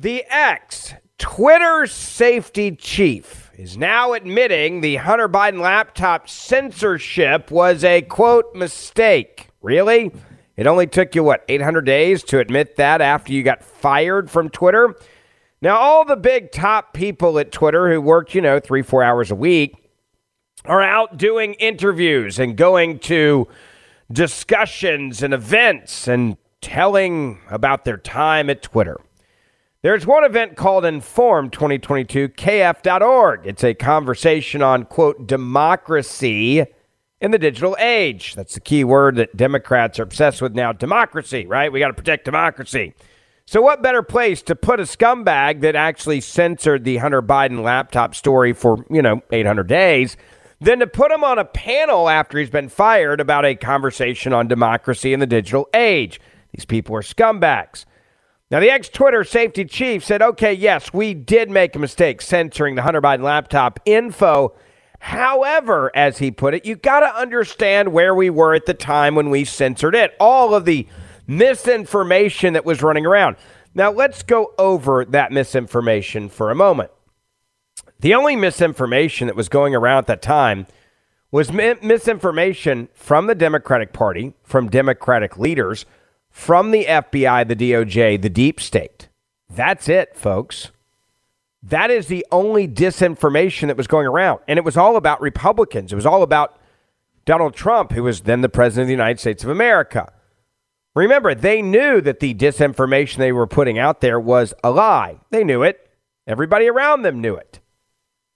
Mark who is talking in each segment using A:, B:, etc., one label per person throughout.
A: The ex Twitter safety chief is now admitting the Hunter Biden laptop censorship was a quote mistake. Really? It only took you, what, 800 days to admit that after you got fired from Twitter? Now, all the big top people at Twitter who worked, you know, three, four hours a week are out doing interviews and going to discussions and events and telling about their time at Twitter. There's one event called Inform 2022, kf.org. It's a conversation on, quote, democracy in the digital age. That's the key word that Democrats are obsessed with now democracy, right? We got to protect democracy. So, what better place to put a scumbag that actually censored the Hunter Biden laptop story for, you know, 800 days than to put him on a panel after he's been fired about a conversation on democracy in the digital age? These people are scumbags. Now, the ex Twitter safety chief said, okay, yes, we did make a mistake censoring the Hunter Biden laptop info. However, as he put it, you got to understand where we were at the time when we censored it. All of the misinformation that was running around. Now, let's go over that misinformation for a moment. The only misinformation that was going around at that time was mi- misinformation from the Democratic Party, from Democratic leaders from the FBI, the DOJ, the deep state. That's it, folks. That is the only disinformation that was going around. And it was all about Republicans. It was all about Donald Trump, who was then the president of the United States of America. Remember, they knew that the disinformation they were putting out there was a lie. They knew it. Everybody around them knew it.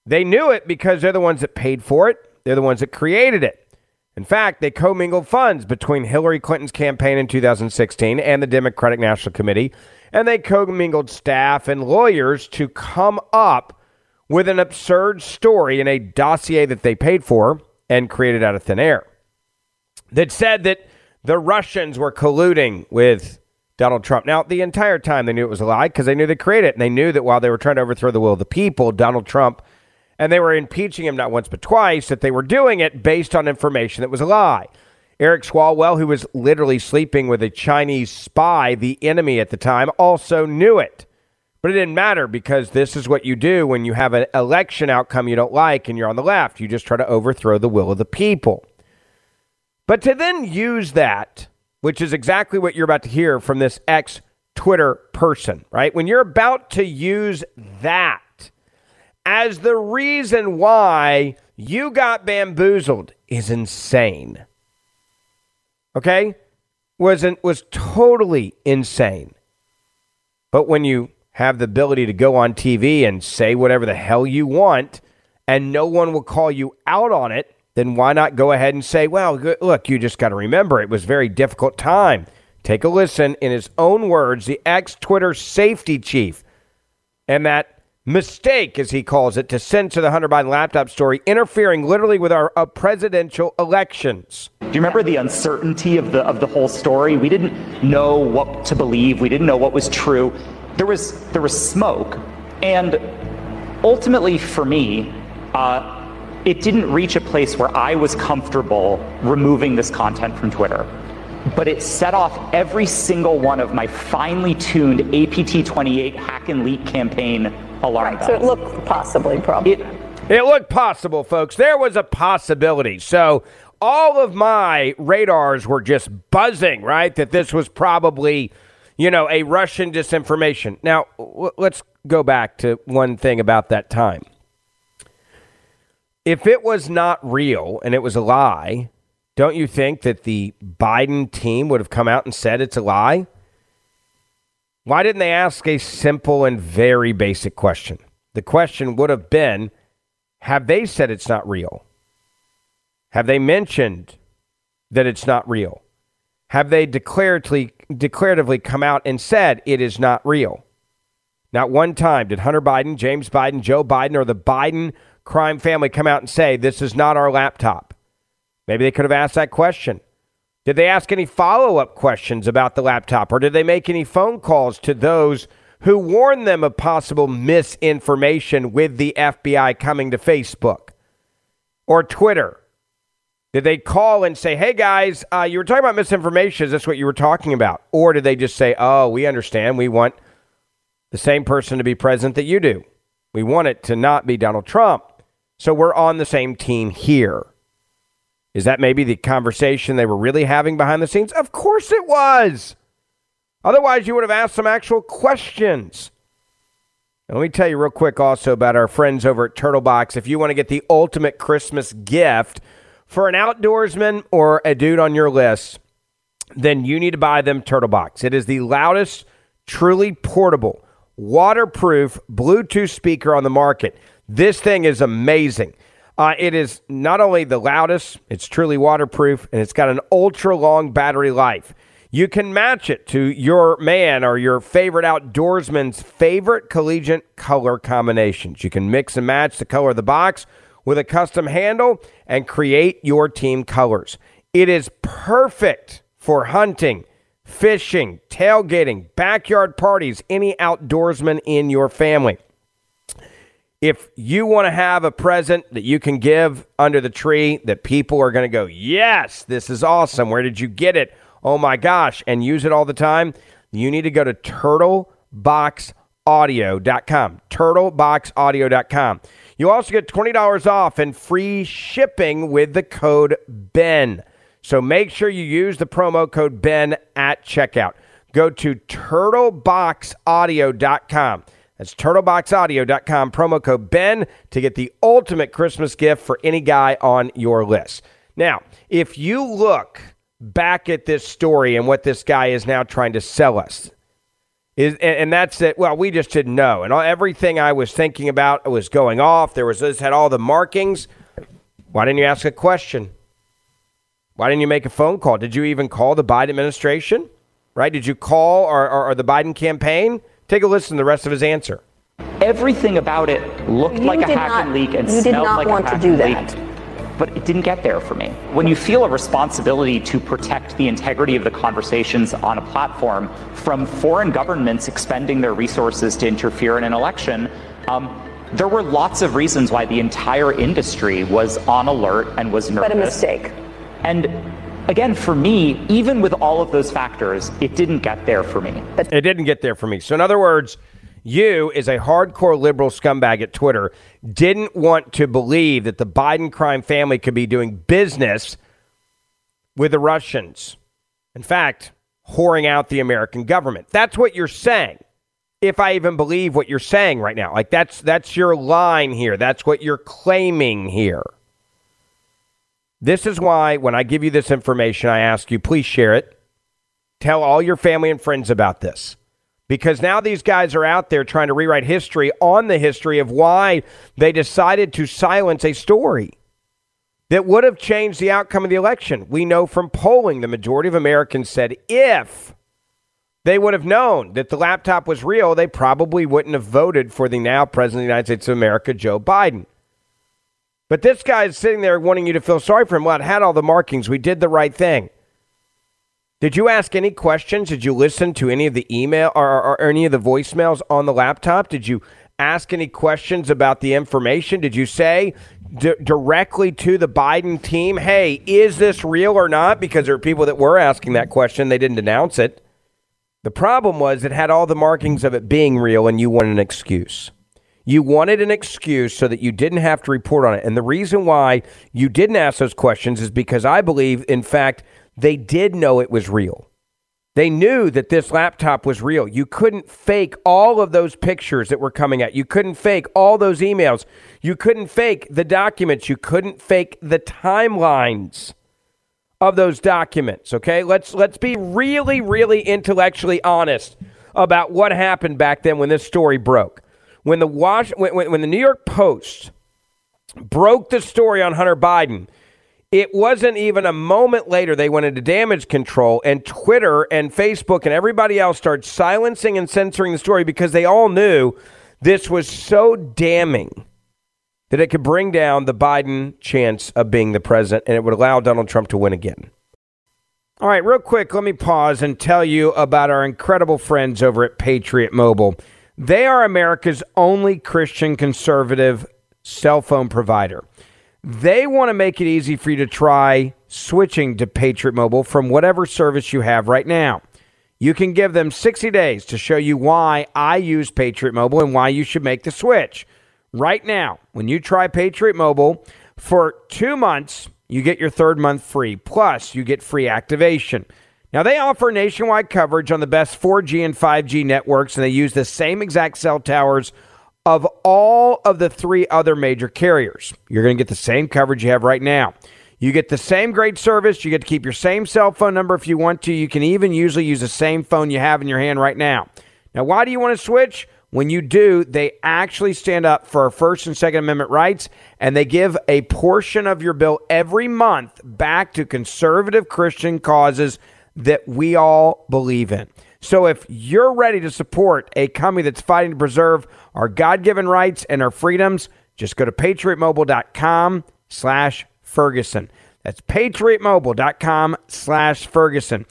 A: They knew it because they're the ones that paid for it, they're the ones that created it. In fact, they commingled funds between Hillary Clinton's campaign in 2016 and the Democratic National Committee, and they commingled staff and lawyers to come up with an absurd story in a dossier that they paid for and created out of thin air that said that the Russians were colluding with Donald Trump. Now, the entire time they knew it was a lie because they knew they created it. And they knew that while they were trying to overthrow the will of the people, Donald Trump and they were impeaching him not once but twice, that they were doing it based on information that was a lie. Eric Swalwell, who was literally sleeping with a Chinese spy, the enemy at the time, also knew it. But it didn't matter because this is what you do when you have an election outcome you don't like and you're on the left. You just try to overthrow the will of the people. But to then use that, which is exactly what you're about to hear from this ex Twitter person, right? When you're about to use that as the reason why you got bamboozled is insane. Okay? Was was totally insane. But when you have the ability to go on TV and say whatever the hell you want and no one will call you out on it then why not go ahead and say, well, look, you just got to remember it was very difficult time. Take a listen in his own words, the ex Twitter safety chief, and that mistake, as he calls it, to censor the Hunter Biden laptop story, interfering literally with our uh, presidential elections.
B: Do you remember the uncertainty of the of the whole story? We didn't know what to believe. We didn't know what was true. There was there was smoke, and ultimately, for me, uh, it didn't reach a place where I was comfortable removing this content from Twitter but it set off every single one of my finely tuned APT 28 hack and leak campaign alarm
C: right, bells. So it looked possibly probably. It,
A: it looked possible, folks. There was a possibility. So all of my radars were just buzzing, right? That this was probably, you know, a Russian disinformation. Now, w- let's go back to one thing about that time. If it was not real and it was a lie, don't you think that the Biden team would have come out and said it's a lie? Why didn't they ask a simple and very basic question? The question would have been Have they said it's not real? Have they mentioned that it's not real? Have they declaratively, declaratively come out and said it is not real? Not one time did Hunter Biden, James Biden, Joe Biden, or the Biden crime family come out and say, This is not our laptop. Maybe they could have asked that question. Did they ask any follow up questions about the laptop, or did they make any phone calls to those who warned them of possible misinformation with the FBI coming to Facebook or Twitter? Did they call and say, hey guys, uh, you were talking about misinformation. Is this what you were talking about? Or did they just say, oh, we understand. We want the same person to be president that you do. We want it to not be Donald Trump. So we're on the same team here. Is that maybe the conversation they were really having behind the scenes? Of course it was. Otherwise, you would have asked some actual questions. And let me tell you real quick also about our friends over at Turtlebox. If you want to get the ultimate Christmas gift for an outdoorsman or a dude on your list, then you need to buy them Turtlebox. It is the loudest, truly portable, waterproof Bluetooth speaker on the market. This thing is amazing. Uh, it is not only the loudest, it's truly waterproof, and it's got an ultra long battery life. You can match it to your man or your favorite outdoorsman's favorite collegiate color combinations. You can mix and match the color of the box with a custom handle and create your team colors. It is perfect for hunting, fishing, tailgating, backyard parties, any outdoorsman in your family if you want to have a present that you can give under the tree that people are going to go, yes, this is awesome. Where did you get it? Oh my gosh, and use it all the time, you need to go to turtleboxaudio.com. Turtleboxaudio.com. You also get $20 off and free shipping with the code BEN. So make sure you use the promo code BEN at checkout. Go to turtleboxaudio.com. That's turtleboxaudio.com, promo code BEN to get the ultimate Christmas gift for any guy on your list. Now, if you look back at this story and what this guy is now trying to sell us, is, and, that's it. Well, we just didn't know, and all, everything I was thinking about was going off. There was this had all the markings. Why didn't you ask a question? Why didn't you make a phone call? Did you even call the Biden administration? Right? Did you call or, or, or the Biden campaign? Take a listen to the rest of his answer.
B: Everything about it looked
C: you
B: like a hack
C: not,
B: and leak and
C: you
B: smelled
C: not
B: like
C: want
B: a hack
C: to do
B: and
C: that.
B: leak. But it didn't get there for me. When you feel a responsibility to protect the integrity of the conversations on a platform from foreign governments expending their resources to interfere in an election, um, there were lots of reasons why the entire industry was on alert and was nervous.
C: But a mistake.
B: And again, for me, even with all of those factors, it didn't get there for me.
A: It didn't get there for me. So, in other words, you, as a hardcore liberal scumbag at Twitter, didn't want to believe that the Biden crime family could be doing business with the Russians. In fact, whoring out the American government. That's what you're saying. If I even believe what you're saying right now. Like that's that's your line here. That's what you're claiming here. This is why when I give you this information, I ask you, please share it. Tell all your family and friends about this. Because now these guys are out there trying to rewrite history on the history of why they decided to silence a story. that would have changed the outcome of the election. We know from polling, the majority of Americans said if they would have known that the laptop was real, they probably wouldn't have voted for the now President of the United States of America, Joe Biden. But this guy is sitting there wanting you to feel sorry for him. Well, it had all the markings. We did the right thing. Did you ask any questions? Did you listen to any of the email or, or, or any of the voicemails on the laptop? Did you ask any questions about the information? Did you say d- directly to the Biden team, hey, is this real or not? Because there are people that were asking that question. They didn't announce it. The problem was it had all the markings of it being real, and you want an excuse. You wanted an excuse so that you didn't have to report on it. And the reason why you didn't ask those questions is because I believe, in fact, they did know it was real. They knew that this laptop was real. You couldn't fake all of those pictures that were coming out. You couldn't fake all those emails. You couldn't fake the documents. You couldn't fake the timelines of those documents. Okay? Let's let's be really really intellectually honest about what happened back then when this story broke. When the Wash when, when the New York Post broke the story on Hunter Biden, it wasn't even a moment later they went into damage control, and Twitter and Facebook and everybody else started silencing and censoring the story because they all knew this was so damning that it could bring down the Biden chance of being the president and it would allow Donald Trump to win again. All right, real quick, let me pause and tell you about our incredible friends over at Patriot Mobile. They are America's only Christian conservative cell phone provider. They want to make it easy for you to try switching to Patriot Mobile from whatever service you have right now. You can give them 60 days to show you why I use Patriot Mobile and why you should make the switch. Right now, when you try Patriot Mobile for two months, you get your third month free. Plus, you get free activation. Now, they offer nationwide coverage on the best 4G and 5G networks, and they use the same exact cell towers of all of the three other major carriers. You're going to get the same coverage you have right now. You get the same great service. You get to keep your same cell phone number if you want to. You can even usually use the same phone you have in your hand right now. Now, why do you want to switch? When you do, they actually stand up for First and Second Amendment rights and they give a portion of your bill every month back to conservative Christian causes that we all believe in. So if you're ready to support a company that's fighting to preserve our God-given rights and our freedoms, just go to patriotmobile.com slash Ferguson. That's patriotmobile.com slash Ferguson.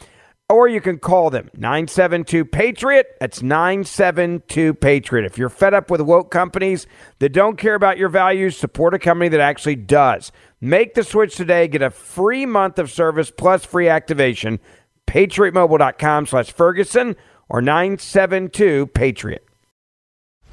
A: Or you can call them 972 Patriot. That's 972 Patriot. If you're fed up with woke companies that don't care about your values, support a company that actually does. Make the switch today. Get a free month of service plus free activation. PatriotMobile.com slash Ferguson or 972 Patriot.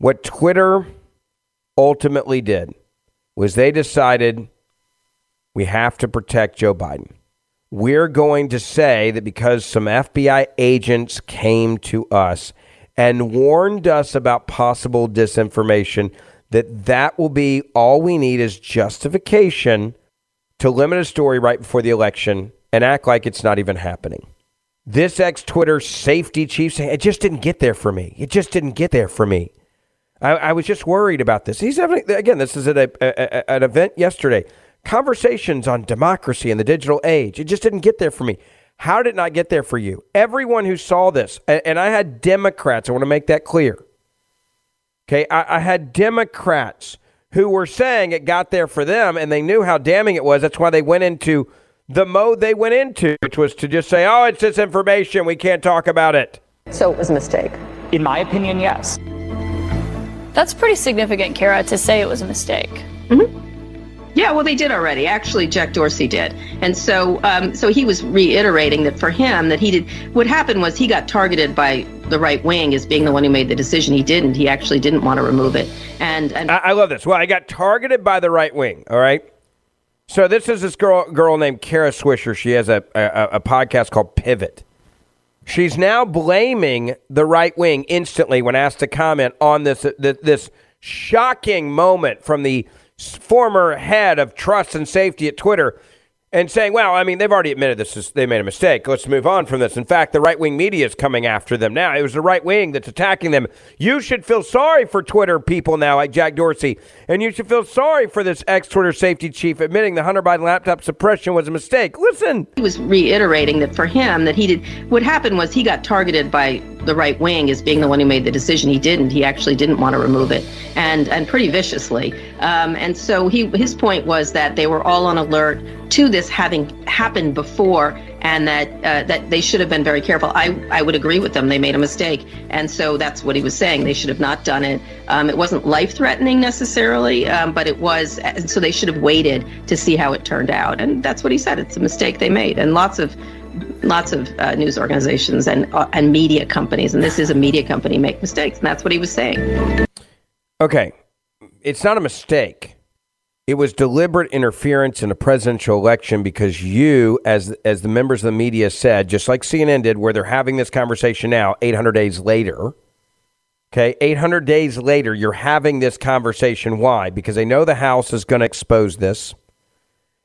A: What Twitter ultimately did was they decided we have to protect Joe Biden. We're going to say that because some FBI agents came to us and warned us about possible disinformation that that will be all we need as justification to limit a story right before the election and act like it's not even happening. This ex Twitter safety chief saying it just didn't get there for me. It just didn't get there for me. I, I was just worried about this. He's having again. This is at a, a, an event yesterday. Conversations on democracy in the digital age. It just didn't get there for me. How did it not get there for you? Everyone who saw this, and, and I had Democrats. I want to make that clear. Okay, I, I had Democrats who were saying it got there for them and they knew how damning it was. That's why they went into the mode they went into, which was to just say, oh, it's disinformation. We can't talk about it.
C: So it was a mistake.
B: In my opinion, yes.
D: That's pretty significant, Kara, to say it was a mistake.
E: Mm-hmm. Yeah, well, they did already. Actually, Jack Dorsey did, and so um, so he was reiterating that for him that he did. What happened was he got targeted by the right wing as being the one who made the decision. He didn't. He actually didn't want to remove it. And and
A: I, I love this. Well, I got targeted by the right wing. All right. So this is this girl girl named Kara Swisher. She has a, a, a podcast called Pivot. She's now blaming the right wing instantly when asked to comment on this uh, this, this shocking moment from the former head of trust and safety at Twitter and saying, well, I mean, they've already admitted this is they made a mistake. Let's move on from this. In fact, the right wing media is coming after them now. It was the right wing that's attacking them. You should feel sorry for Twitter people now, like Jack Dorsey, and you should feel sorry for this ex Twitter safety chief admitting the Hunter Biden laptop suppression was a mistake. Listen,
E: he was reiterating that for him that he did. What happened was he got targeted by the right wing as being the one who made the decision. He didn't. He actually didn't want to remove it, and and pretty viciously. Um, and so he his point was that they were all on alert to this having happened before and that uh, that they should have been very careful. I, I would agree with them. They made a mistake, and so that's what he was saying. They should have not done it. Um, it wasn't life threatening necessarily, um, but it was. So they should have waited to see how it turned out, and that's what he said. It's a mistake they made, and lots of lots of uh, news organizations and uh, and media companies, and this is a media company make mistakes, and that's what he was saying.
A: Okay, it's not a mistake it was deliberate interference in a presidential election because you, as as the members of the media said, just like CNN did, where they're having this conversation now, 800 days later. Okay, 800 days later, you're having this conversation. Why? Because they know the House is going to expose this.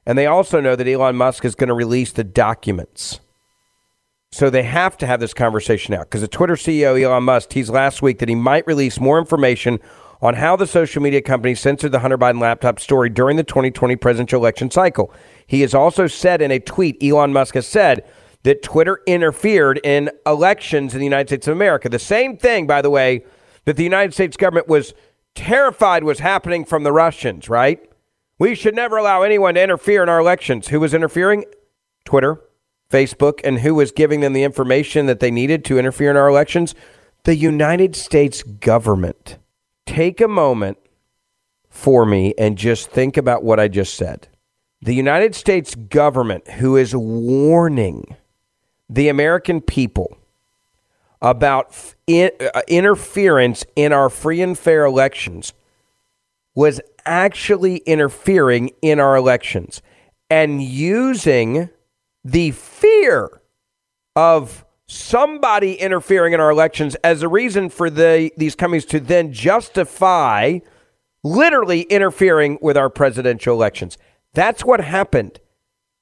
A: And they also know that Elon Musk is going to release the documents. So they have to have this conversation now because the Twitter CEO, Elon Musk, teased last week that he might release more information on how the social media company censored the Hunter Biden laptop story during the 2020 presidential election cycle. He has also said in a tweet, Elon Musk has said that Twitter interfered in elections in the United States of America. The same thing, by the way, that the United States government was terrified was happening from the Russians, right? We should never allow anyone to interfere in our elections. Who was interfering? Twitter, Facebook, and who was giving them the information that they needed to interfere in our elections? The United States government take a moment for me and just think about what I just said. The United States government, who is warning the American people about in, uh, interference in our free and fair elections, was actually interfering in our elections and using the fear of somebody interfering in our elections as a reason for the these companies to then justify literally interfering with our presidential elections. That's what happened.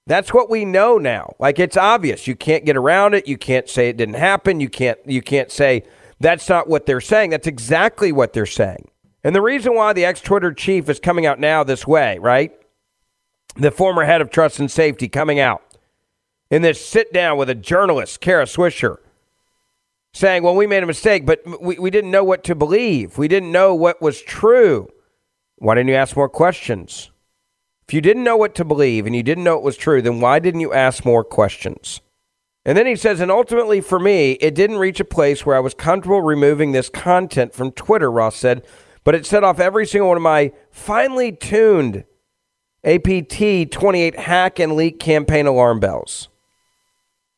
A: That's what we know now. Like it's obvious. You can't get around it. You can't say it didn't happen. You can't you can't say that's not what they're saying. That's exactly what they're saying. And the reason why the ex Twitter chief is coming out now this way, right? The former head of trust and safety coming out in this sit down with a journalist, Kara Swisher, saying, Well, we made a mistake, but we, we didn't know what to believe. We didn't know what was true. Why didn't you ask more questions? If you didn't know what to believe and you didn't know it was true, then why didn't you ask more questions? And then he says, and ultimately for me, it didn't reach a place where I was comfortable removing this content from Twitter, Roth said, but it set off every single one of my finely tuned APT 28 hack and leak campaign alarm bells.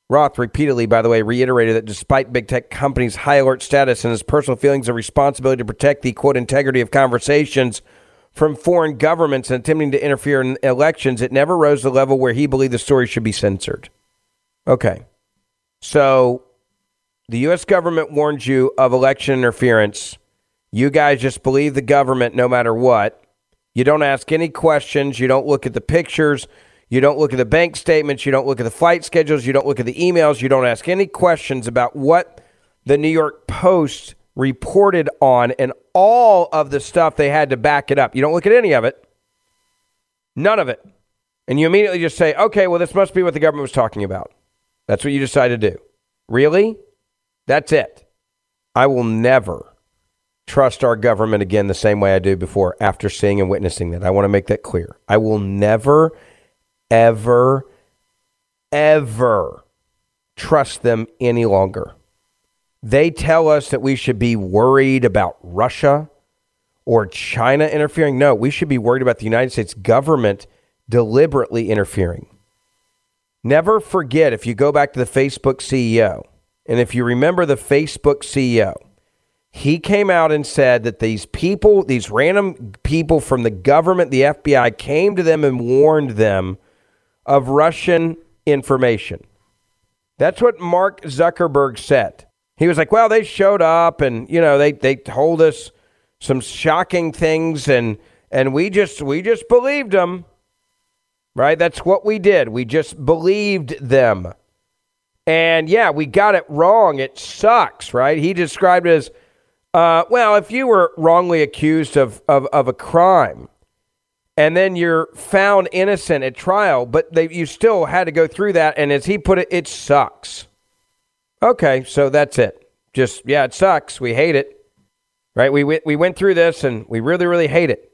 A: Roth repeatedly, by the way, reiterated that despite big tech companies' high alert status and his personal feelings of responsibility to protect the quote integrity of conversations from foreign governments and attempting to interfere in elections, it never rose to the level where he believed the story should be censored. Okay. So the U.S. government warned you of election interference. You guys just believe the government no matter what. You don't ask any questions. You don't look at the pictures. You don't look at the bank statements. You don't look at the flight schedules. You don't look at the emails. You don't ask any questions about what the New York Post reported on and all of the stuff they had to back it up. You don't look at any of it. None of it. And you immediately just say, okay, well, this must be what the government was talking about. That's what you decide to do. Really? That's it. I will never, trust our government again the same way I do before after seeing and witnessing that. I want to make that clear. I will never, ever, ever trust them any longer. They tell us that we should be worried about Russia or China interfering. No, we should be worried about the United States government deliberately interfering. Never forget if you go back to the Facebook CEO, and if you remember the Facebook CEO, he came out and said that these people, these random people from the government, the FBI, came to them and warned them of Russian information. That's what Mark Zuckerberg said. He was like, well, they showed up and, you know, they, they told us some shocking things and and we just we just believed them. Right? That's what we did. We just believed them. And yeah, we got it wrong. It sucks, right? He described it as uh, well, if you were wrongly accused of, of, of a crime and then you're found innocent at trial, but they, you still had to go through that. And as he put it, it sucks. Okay, so that's it. Just, yeah, it sucks. We hate it right? We, we went through this and we really, really hate it.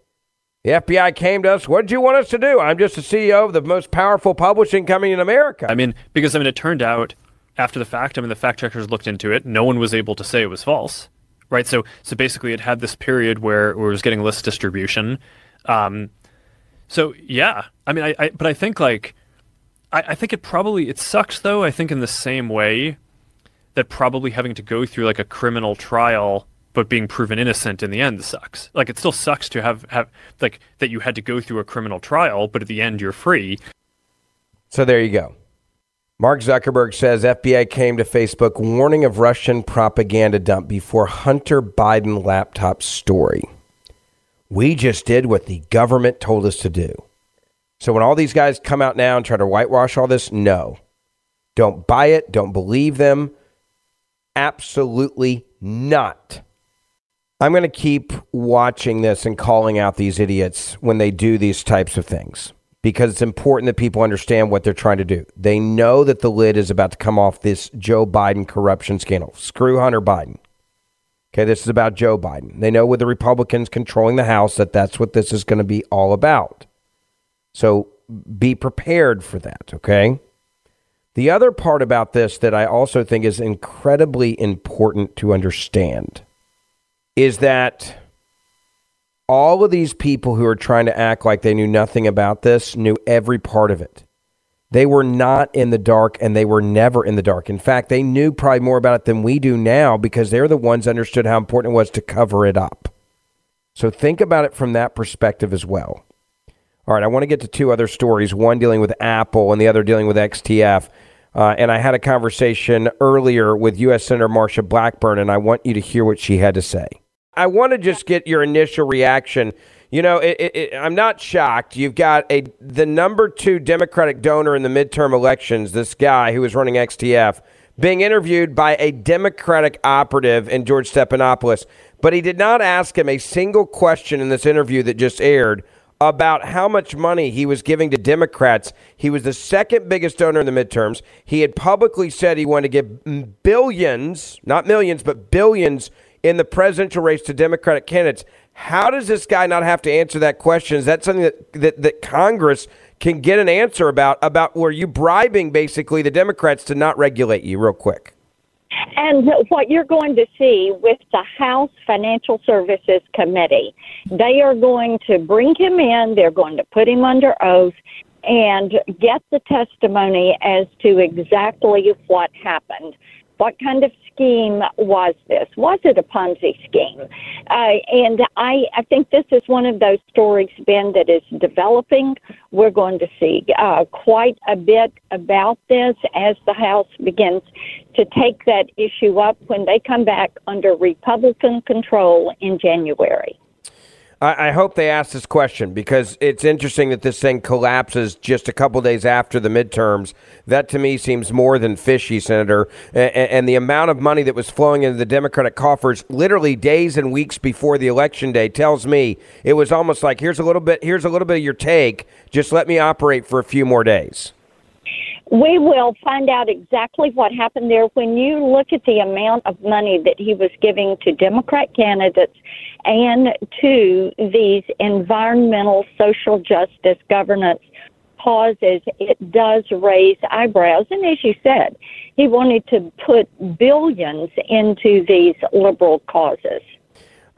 A: The FBI came to us. What did you want us to do? I'm just the CEO of the most powerful publishing company in America.
F: I mean, because I mean, it turned out after the fact. I mean, the fact checkers looked into it. No one was able to say it was false, right? So, so basically, it had this period where, where it was getting list distribution. Um, so yeah, I mean, I, I but I think like, I, I think it probably it sucks though. I think in the same way that probably having to go through like a criminal trial but being proven innocent in the end sucks. Like it still sucks to have have like that you had to go through a criminal trial, but at the end you're free.
A: So there you go. Mark Zuckerberg says FBI came to Facebook warning of Russian propaganda dump before Hunter Biden laptop story. We just did what the government told us to do. So when all these guys come out now and try to whitewash all this, no. Don't buy it, don't believe them. Absolutely not. I'm going to keep watching this and calling out these idiots when they do these types of things because it's important that people understand what they're trying to do. They know that the lid is about to come off this Joe Biden corruption scandal. Screw Hunter Biden. Okay, this is about Joe Biden. They know with the Republicans controlling the House that that's what this is going to be all about. So be prepared for that, okay? The other part about this that I also think is incredibly important to understand is that all of these people who are trying to act like they knew nothing about this knew every part of it. They were not in the dark and they were never in the dark. In fact, they knew probably more about it than we do now because they're the ones understood how important it was to cover it up. So think about it from that perspective as well. All right, I want to get to two other stories, one dealing with Apple and the other dealing with XTF. Uh, and I had a conversation earlier with U.S. Senator Marsha Blackburn, and I want you to hear what she had to say. I want to just get your initial reaction. You know, it, it, I'm not shocked. You've got a the number two Democratic donor in the midterm elections, this guy who was running XTF, being interviewed by a Democratic operative in George Stephanopoulos, but he did not ask him a single question in this interview that just aired about how much money he was giving to Democrats. He was the second biggest donor in the midterms. He had publicly said he wanted to give billions, not millions, but billions in the presidential race to Democratic candidates. How does this guy not have to answer that question? Is that something that, that, that Congress can get an answer about? About were you bribing basically the Democrats to not regulate you, real quick?
C: And what you're going to see with the House Financial Services Committee, they are going to bring him in, they're going to put him under oath, and get the testimony as to exactly what happened. What kind of scheme was this? Was it a Ponzi scheme? Uh, and I, I think this is one of those stories, Ben, that is developing. We're going to see uh, quite a bit about this as the House begins to take that issue up when they come back under Republican control in January.
A: I, I hope they ask this question because it's interesting that this thing collapses just a couple days after the midterms. That to me seems more than fishy, Senator. And, and the amount of money that was flowing into the Democratic coffers literally days and weeks before the election day tells me it was almost like here's a little bit here's a little bit of your take. Just let me operate for a few more days.
C: We will find out exactly what happened there. When you look at the amount of money that he was giving to Democrat candidates and to these environmental, social justice, governance causes, it does raise eyebrows. And as you said, he wanted to put billions into these liberal causes.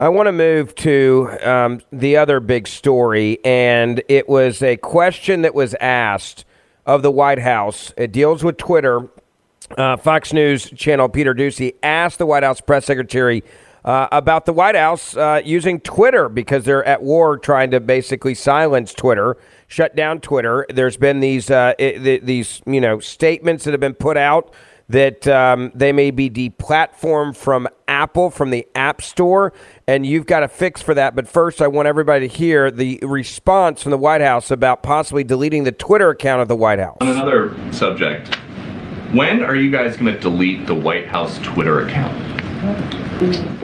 A: I want to move to um, the other big story, and it was a question that was asked of the White House. It deals with Twitter. Uh, Fox News channel Peter Doocy asked the White House press secretary uh, about the White House uh, using Twitter because they're at war trying to basically silence Twitter, shut down Twitter. There's been these uh, it, these you know statements that have been put out that um, they may be deplatformed from Apple from the App Store, and you've got a fix for that. But first, I want everybody to hear the response from the White House about possibly deleting the Twitter account of the White House.
G: On another subject, when are you guys going to delete the White House Twitter account?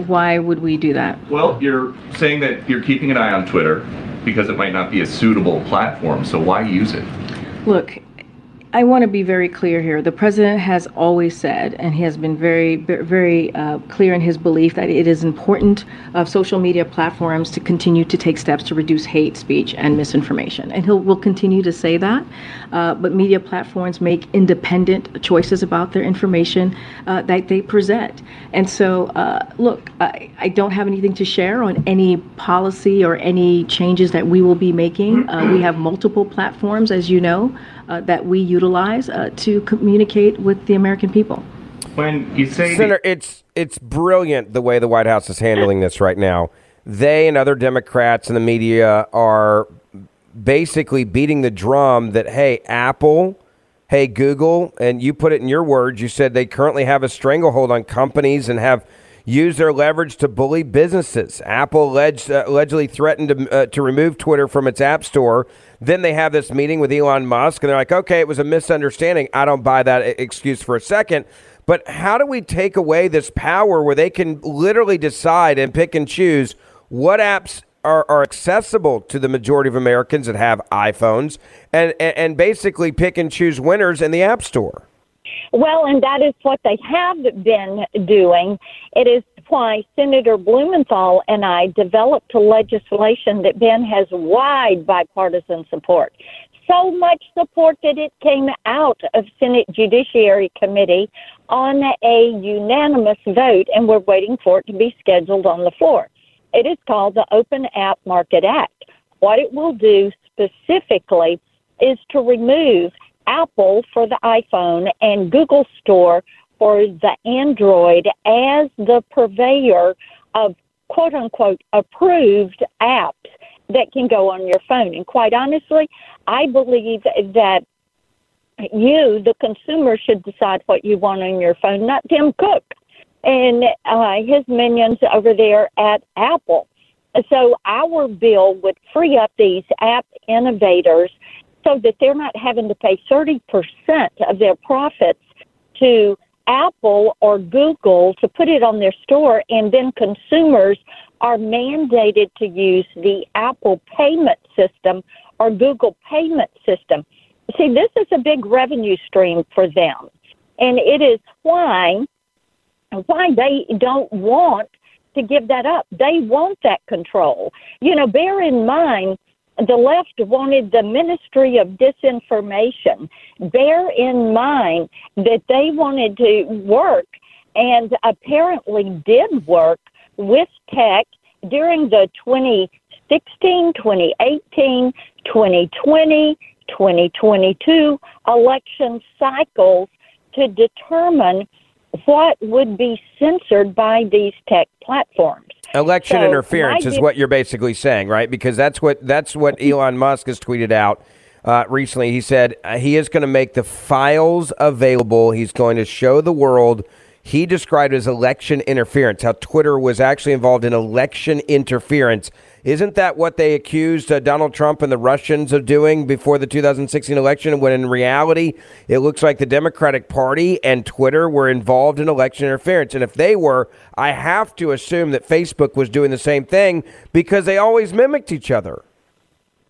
H: Why would we do that?
G: Well, you're saying that you're keeping an eye on Twitter because it might not be a suitable platform, so why use it?
H: Look, I want to be very clear here. The president has always said, and he has been very, very uh, clear in his belief that it is important of social media platforms to continue to take steps to reduce hate speech and misinformation. And he will continue to say that. Uh, but media platforms make independent choices about their information uh, that they present. And so, uh, look, I, I, don't have anything to share on any policy or any changes that we will be making. Uh, we have multiple platforms, as you know that we utilize uh, to communicate with the American people.
G: When you say
A: Senator, it's it's brilliant the way the White House is handling this right now. They and other Democrats in the media are basically beating the drum that hey, Apple, hey, Google, and you put it in your words. You said they currently have a stranglehold on companies and have used their leverage to bully businesses. Apple alleged, uh, allegedly threatened to, uh, to remove Twitter from its app store then they have this meeting with Elon Musk, and they're like, okay, it was a misunderstanding. I don't buy that excuse for a second. But how do we take away this power where they can literally decide and pick and choose what apps are, are accessible to the majority of Americans that have iPhones and, and, and basically pick and choose winners in the App Store?
C: Well, and that is what they have been doing. It is why Senator Blumenthal and I developed a legislation that Ben has wide bipartisan support. So much support that it came out of Senate Judiciary Committee on a unanimous vote, and we're waiting for it to be scheduled on the floor. It is called the Open App Market Act. What it will do specifically is to remove Apple for the iPhone and Google Store for the Android as the purveyor of quote unquote approved apps that can go on your phone. And quite honestly, I believe that you, the consumer, should decide what you want on your phone, not Tim Cook and uh, his minions over there at Apple. So our bill would free up these app innovators so that they're not having to pay 30% of their profits to Apple or Google to put it on their store, and then consumers are mandated to use the Apple payment system or Google payment system. See, this is a big revenue stream for them, and it is why why they don't want to give that up. They want that control. You know, bear in mind the left wanted the Ministry of Disinformation. Bear in mind that they wanted to work and apparently did work with tech during the 2016, 2018, 2020, 2022 election cycles to determine what would be censored by these tech platforms.
A: Election so interference is what you're basically saying, right? Because that's what that's what Elon Musk has tweeted out uh, recently. He said uh, he is going to make the files available. He's going to show the world. He described as election interference, how Twitter was actually involved in election interference isn't that what they accused uh, Donald Trump and the Russians of doing before the 2016 election? When in reality, it looks like the Democratic Party and Twitter were involved in election interference. And if they were, I have to assume that Facebook was doing the same thing because they always mimicked each other.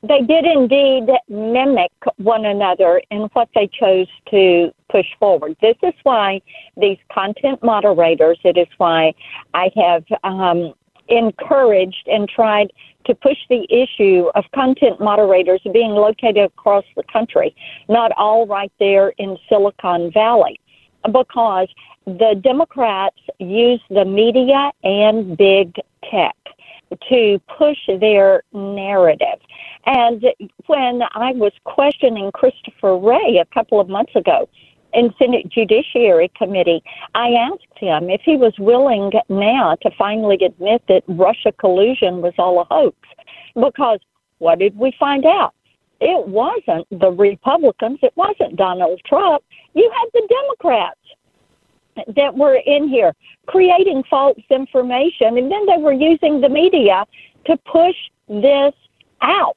C: They did indeed mimic one another in what they chose to push forward. This is why these content moderators, it is why I have um, encouraged and tried to push the issue of content moderators being located across the country, not all right there in Silicon Valley, because the Democrats use the media and big tech to push their narrative. And when I was questioning Christopher Wray a couple of months ago in Senate Judiciary Committee, I asked him if he was willing now to finally admit that Russia collusion was all a hoax. Because what did we find out? It wasn't the Republicans, it wasn't Donald Trump. You had the Democrats that were in here creating false information, and then they were using the media to push this out.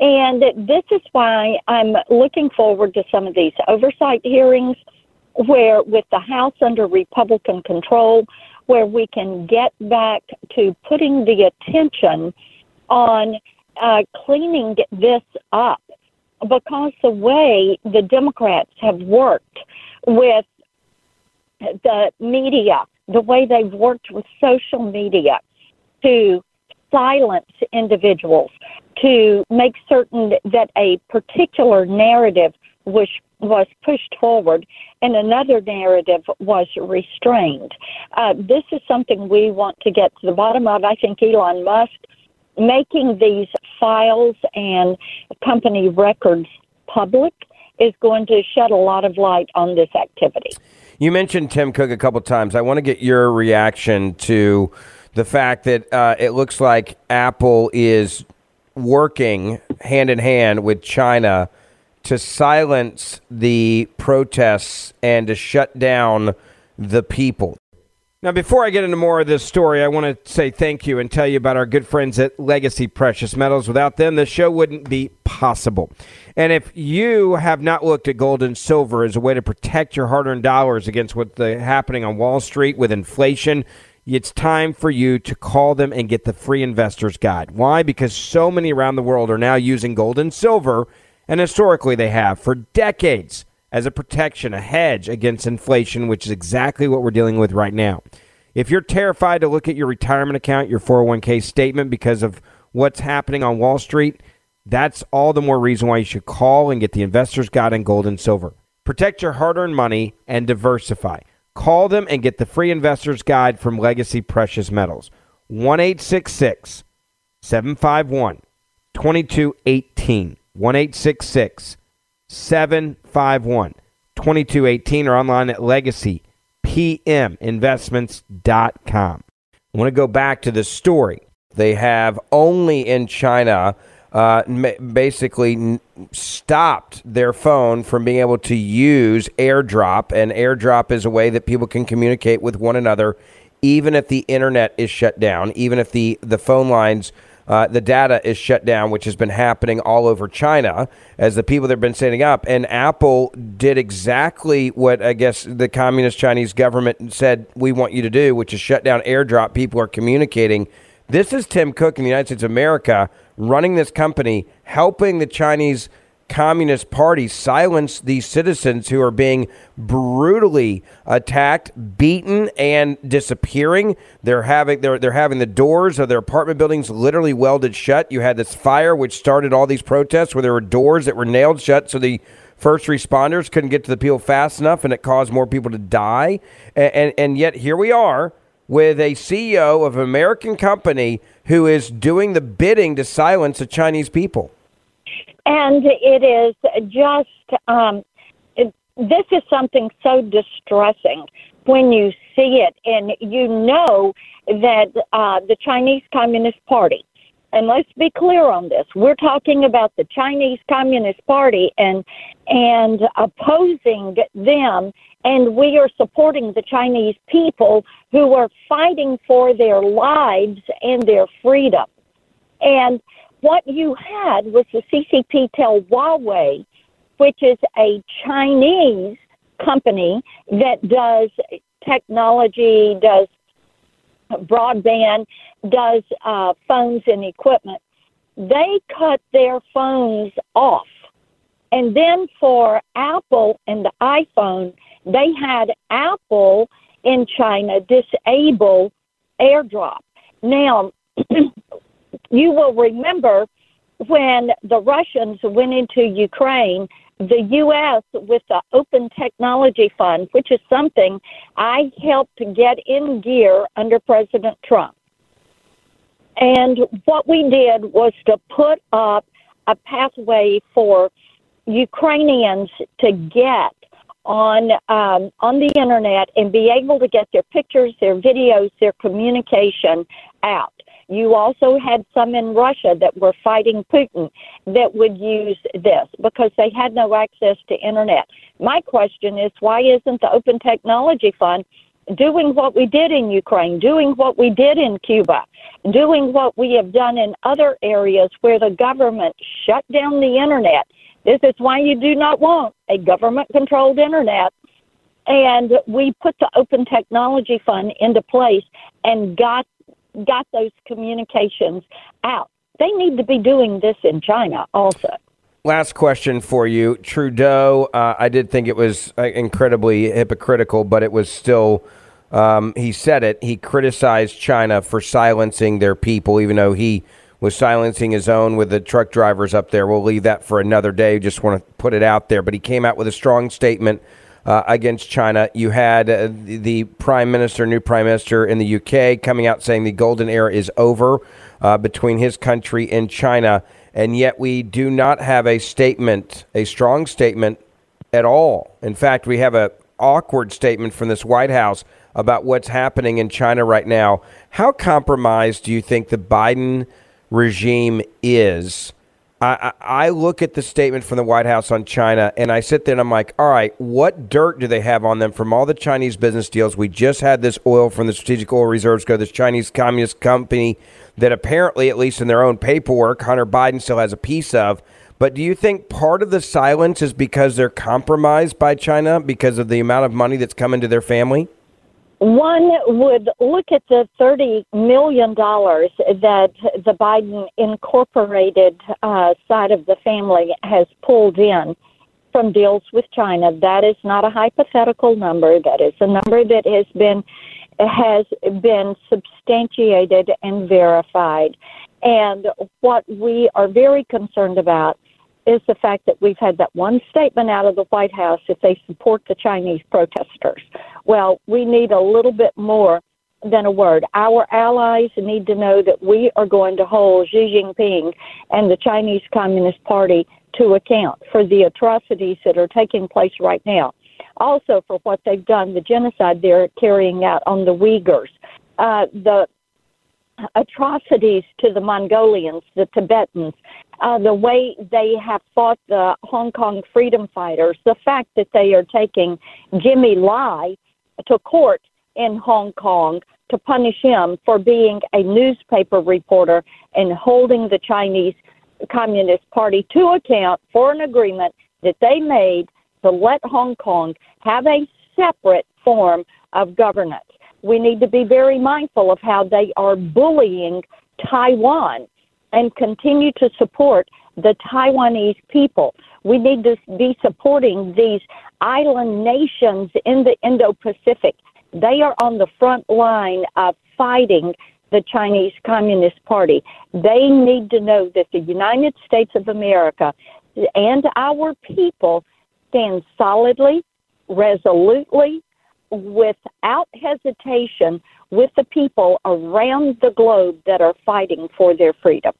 C: And this is why I'm looking forward to some of these oversight hearings where, with the House under Republican control, where we can get back to putting the attention on uh, cleaning this up. Because the way the Democrats have worked with the media, the way they've worked with social media to silence individuals, to make certain that a particular narrative was was pushed forward and another narrative was restrained. Uh, this is something we want to get to the bottom of. I think Elon Musk making these files and company records public is going to shed a lot of light on this activity.
A: You mentioned Tim Cook a couple times. I want to get your reaction to the fact that uh, it looks like Apple is working hand in hand with China to silence the protests and to shut down the people. Now, before I get into more of this story, I want to say thank you and tell you about our good friends at Legacy Precious Metals. Without them, the show wouldn't be possible. And if you have not looked at gold and silver as a way to protect your hard earned dollars against what's happening on Wall Street with inflation, it's time for you to call them and get the free investor's guide. Why? Because so many around the world are now using gold and silver, and historically they have for decades as a protection, a hedge against inflation, which is exactly what we're dealing with right now. If you're terrified to look at your retirement account, your 401k statement because of what's happening on Wall Street, that's all the more reason why you should call and get the investor's guide in gold and silver. Protect your hard earned money and diversify. Call them and get the free investor's guide from Legacy Precious Metals. 1 751 2218. 1 751 2218 or online at legacypminvestments.com. I want to go back to the story. They have only in China uh, basically stopped their phone from being able to use AirDrop. And AirDrop is a way that people can communicate with one another, even if the internet is shut down, even if the, the phone lines uh, the data is shut down, which has been happening all over China as the people that have been standing up. And Apple did exactly what I guess the communist Chinese government said we want you to do, which is shut down AirDrop. People are communicating. This is Tim Cook in the United States of America running this company, helping the Chinese Communist Party silence these citizens who are being brutally attacked, beaten, and disappearing. They're having they're they're having the doors of their apartment buildings literally welded shut. You had this fire which started all these protests where there were doors that were nailed shut so the first responders couldn't get to the people fast enough and it caused more people to die. And and, and yet here we are with a CEO of an American company who is doing the bidding to silence the Chinese people.
C: And it is just, um, it, this is something so distressing when you see it, and you know that uh, the Chinese Communist Party, and let's be clear on this, we're talking about the Chinese Communist Party and and opposing them, and we are supporting the Chinese people who are fighting for their lives and their freedom. And what you had was the CCP tell Huawei, which is a Chinese company that does technology, does broadband, does uh, phones and equipment. they cut their phones off. And then for Apple and the iPhone, they had Apple in China disable airdrop. Now, you will remember when the Russians went into Ukraine, the U.S. with the Open Technology Fund, which is something I helped get in gear under President Trump. And what we did was to put up a pathway for Ukrainians to get on um, on the internet and be able to get their pictures, their videos, their communication out. You also had some in Russia that were fighting Putin that would use this because they had no access to internet. My question is why isn't the Open Technology Fund doing what we did in Ukraine, doing what we did in Cuba, doing what we have done in other areas where the government shut down the internet. This is why you do not want a government controlled internet. And we put the Open Technology Fund into place and got got those communications out. They need to be doing this in China also.
A: Last question for you. Trudeau, uh, I did think it was uh, incredibly hypocritical, but it was still um, he said it. He criticized China for silencing their people, even though he was silencing his own with the truck drivers up there. We'll leave that for another day. Just want to put it out there. But he came out with a strong statement uh, against China. You had uh, the prime minister, new prime minister in the UK, coming out saying the golden era is over uh, between his country and China. And yet we do not have a statement, a strong statement at all. In fact, we have a awkward statement from this White House about what's happening in China right now. How compromised do you think the Biden regime is? I, I, look at the statement from the White House on China and I sit there and I'm like, all right, what dirt do they have on them from all the Chinese business deals? We just had this oil from the Strategic Oil Reserves go, this Chinese Communist company that apparently, at least in their own paperwork, Hunter Biden still has a piece of. But do you think part of the silence is because they're compromised by China because of the amount of money that's coming to their family?
C: One would look at the $30 million that the Biden Incorporated uh, side of the family has pulled in from deals with China. That is not a hypothetical number. That is a number that has been has been substantiated and verified. And what we are very concerned about is the fact that we've had that one statement out of the White House if they support the Chinese protesters. Well, we need a little bit more than a word. Our allies need to know that we are going to hold Xi Jinping and the Chinese Communist Party to account for the atrocities that are taking place right now. Also, for what they've done, the genocide they're carrying out on the Uyghurs, uh, the atrocities to the Mongolians, the Tibetans, uh, the way they have fought the Hong Kong freedom fighters, the fact that they are taking Jimmy Lai to court in Hong Kong to punish him for being a newspaper reporter and holding the Chinese Communist Party to account for an agreement that they made to let Hong Kong have a separate form of governance. We need to be very mindful of how they are bullying Taiwan and continue to support the Taiwanese people. We need to be supporting these island nations in the Indo Pacific. They are on the front line of fighting the Chinese Communist Party. They need to know that the United States of America and our people stand solidly, resolutely, without hesitation with the people around the globe that are fighting for their freedom.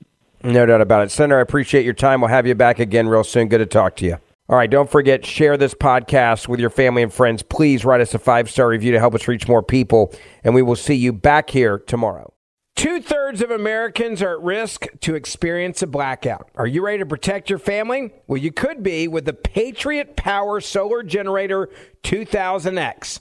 A: No doubt about it. Senator, I appreciate your time. We'll have you back again real soon. Good to talk to you. All right, don't forget, share this podcast with your family and friends. Please write us a five star review to help us reach more people, and we will see you back here tomorrow. Two thirds of Americans are at risk to experience a blackout. Are you ready to protect your family? Well, you could be with the Patriot Power Solar Generator 2000X.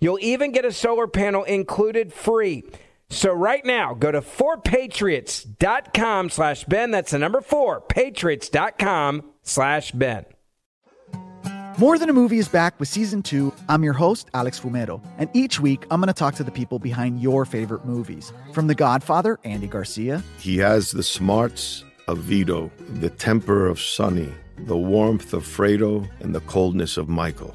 A: You'll even get a solar panel included free. So right now, go to 4patriots.com slash Ben. That's the number 4, patriots.com slash Ben.
I: More Than a Movie is back with season two. I'm your host, Alex Fumero, and each week I'm going to talk to the people behind your favorite movies. From The Godfather, Andy Garcia.
J: He has the smarts of Vito, the temper of Sonny, the warmth of Fredo, and the coldness of Michael.